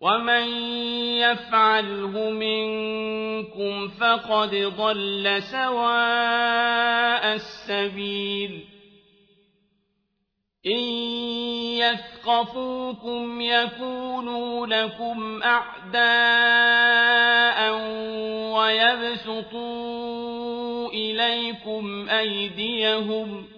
ومن يفعله منكم فقد ضل سواء السبيل إن يثقفوكم يكونوا لكم أعداء ويبسطوا إليكم أيديهم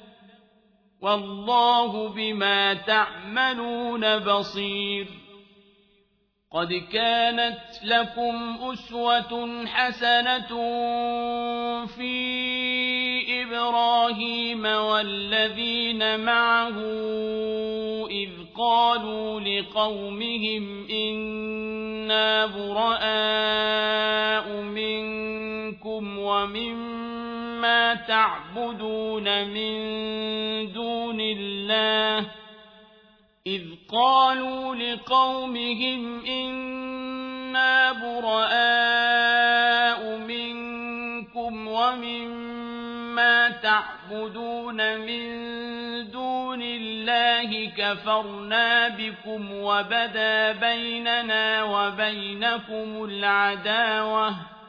والله بما تعملون بصير. قد كانت لكم أسوة حسنة في إبراهيم والذين معه إذ قالوا لقومهم إنا براء منكم ومما تعبدون من دون الله إذ قالوا لقومهم إنا براء منكم ومما تعبدون من دون الله كفرنا بكم وبدا بيننا وبينكم العداوة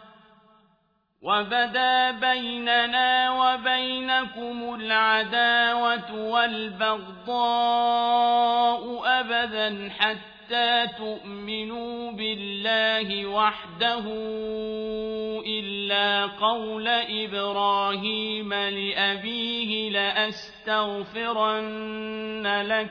وبدا بيننا وبينكم العداوة والبغضاء أبدا حتى تؤمنوا بالله وحده إلا قول إبراهيم لأبيه لأستغفرن لك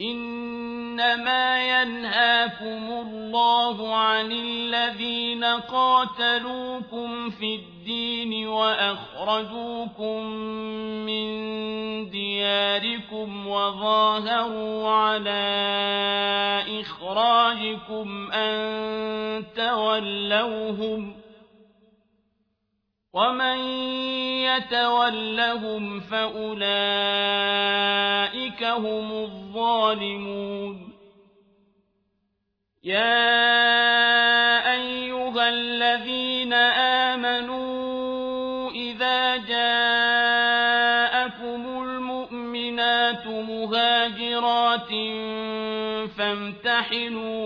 إنما ينهاكم الله عن الذين قاتلوكم في الدين وأخرجوكم من دياركم وظاهروا على إخراجكم أن تولوهم ومن يتولهم فأولئك هم الظالمون يا أيها الذين آمنوا إذا جاءكم المؤمنات مهاجرات فامتحنوهن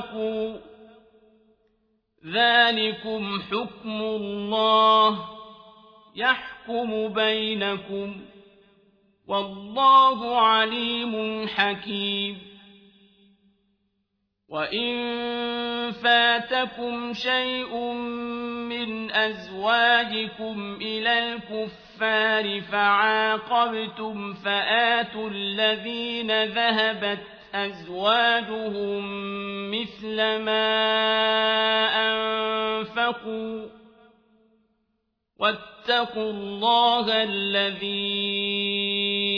أنفقوا ذلكم حكم الله يحكم بينكم والله عليم حكيم. وإن فاتكم شيء من أزواجكم إلى الكفار فعاقبتم فآتوا الذين ذهبت أزواجهم مثل ما أنفقوا واتقوا الله الذي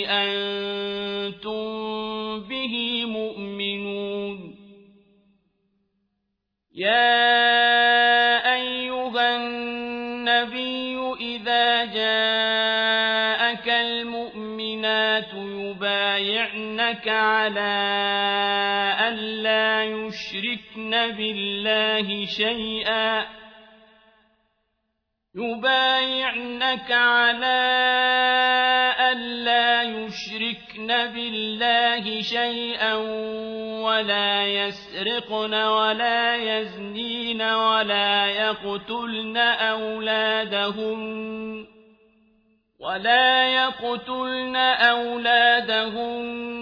أنتم به مؤمنون. يا أيها النبي إذا جاءك المؤمنات يبايعنك على بالله شيئا يبايعنك على أن لا يشركن بالله شيئا ولا يسرقن ولا يزنين ولا يقتلن أولادهن ولا يقتلن أولادهن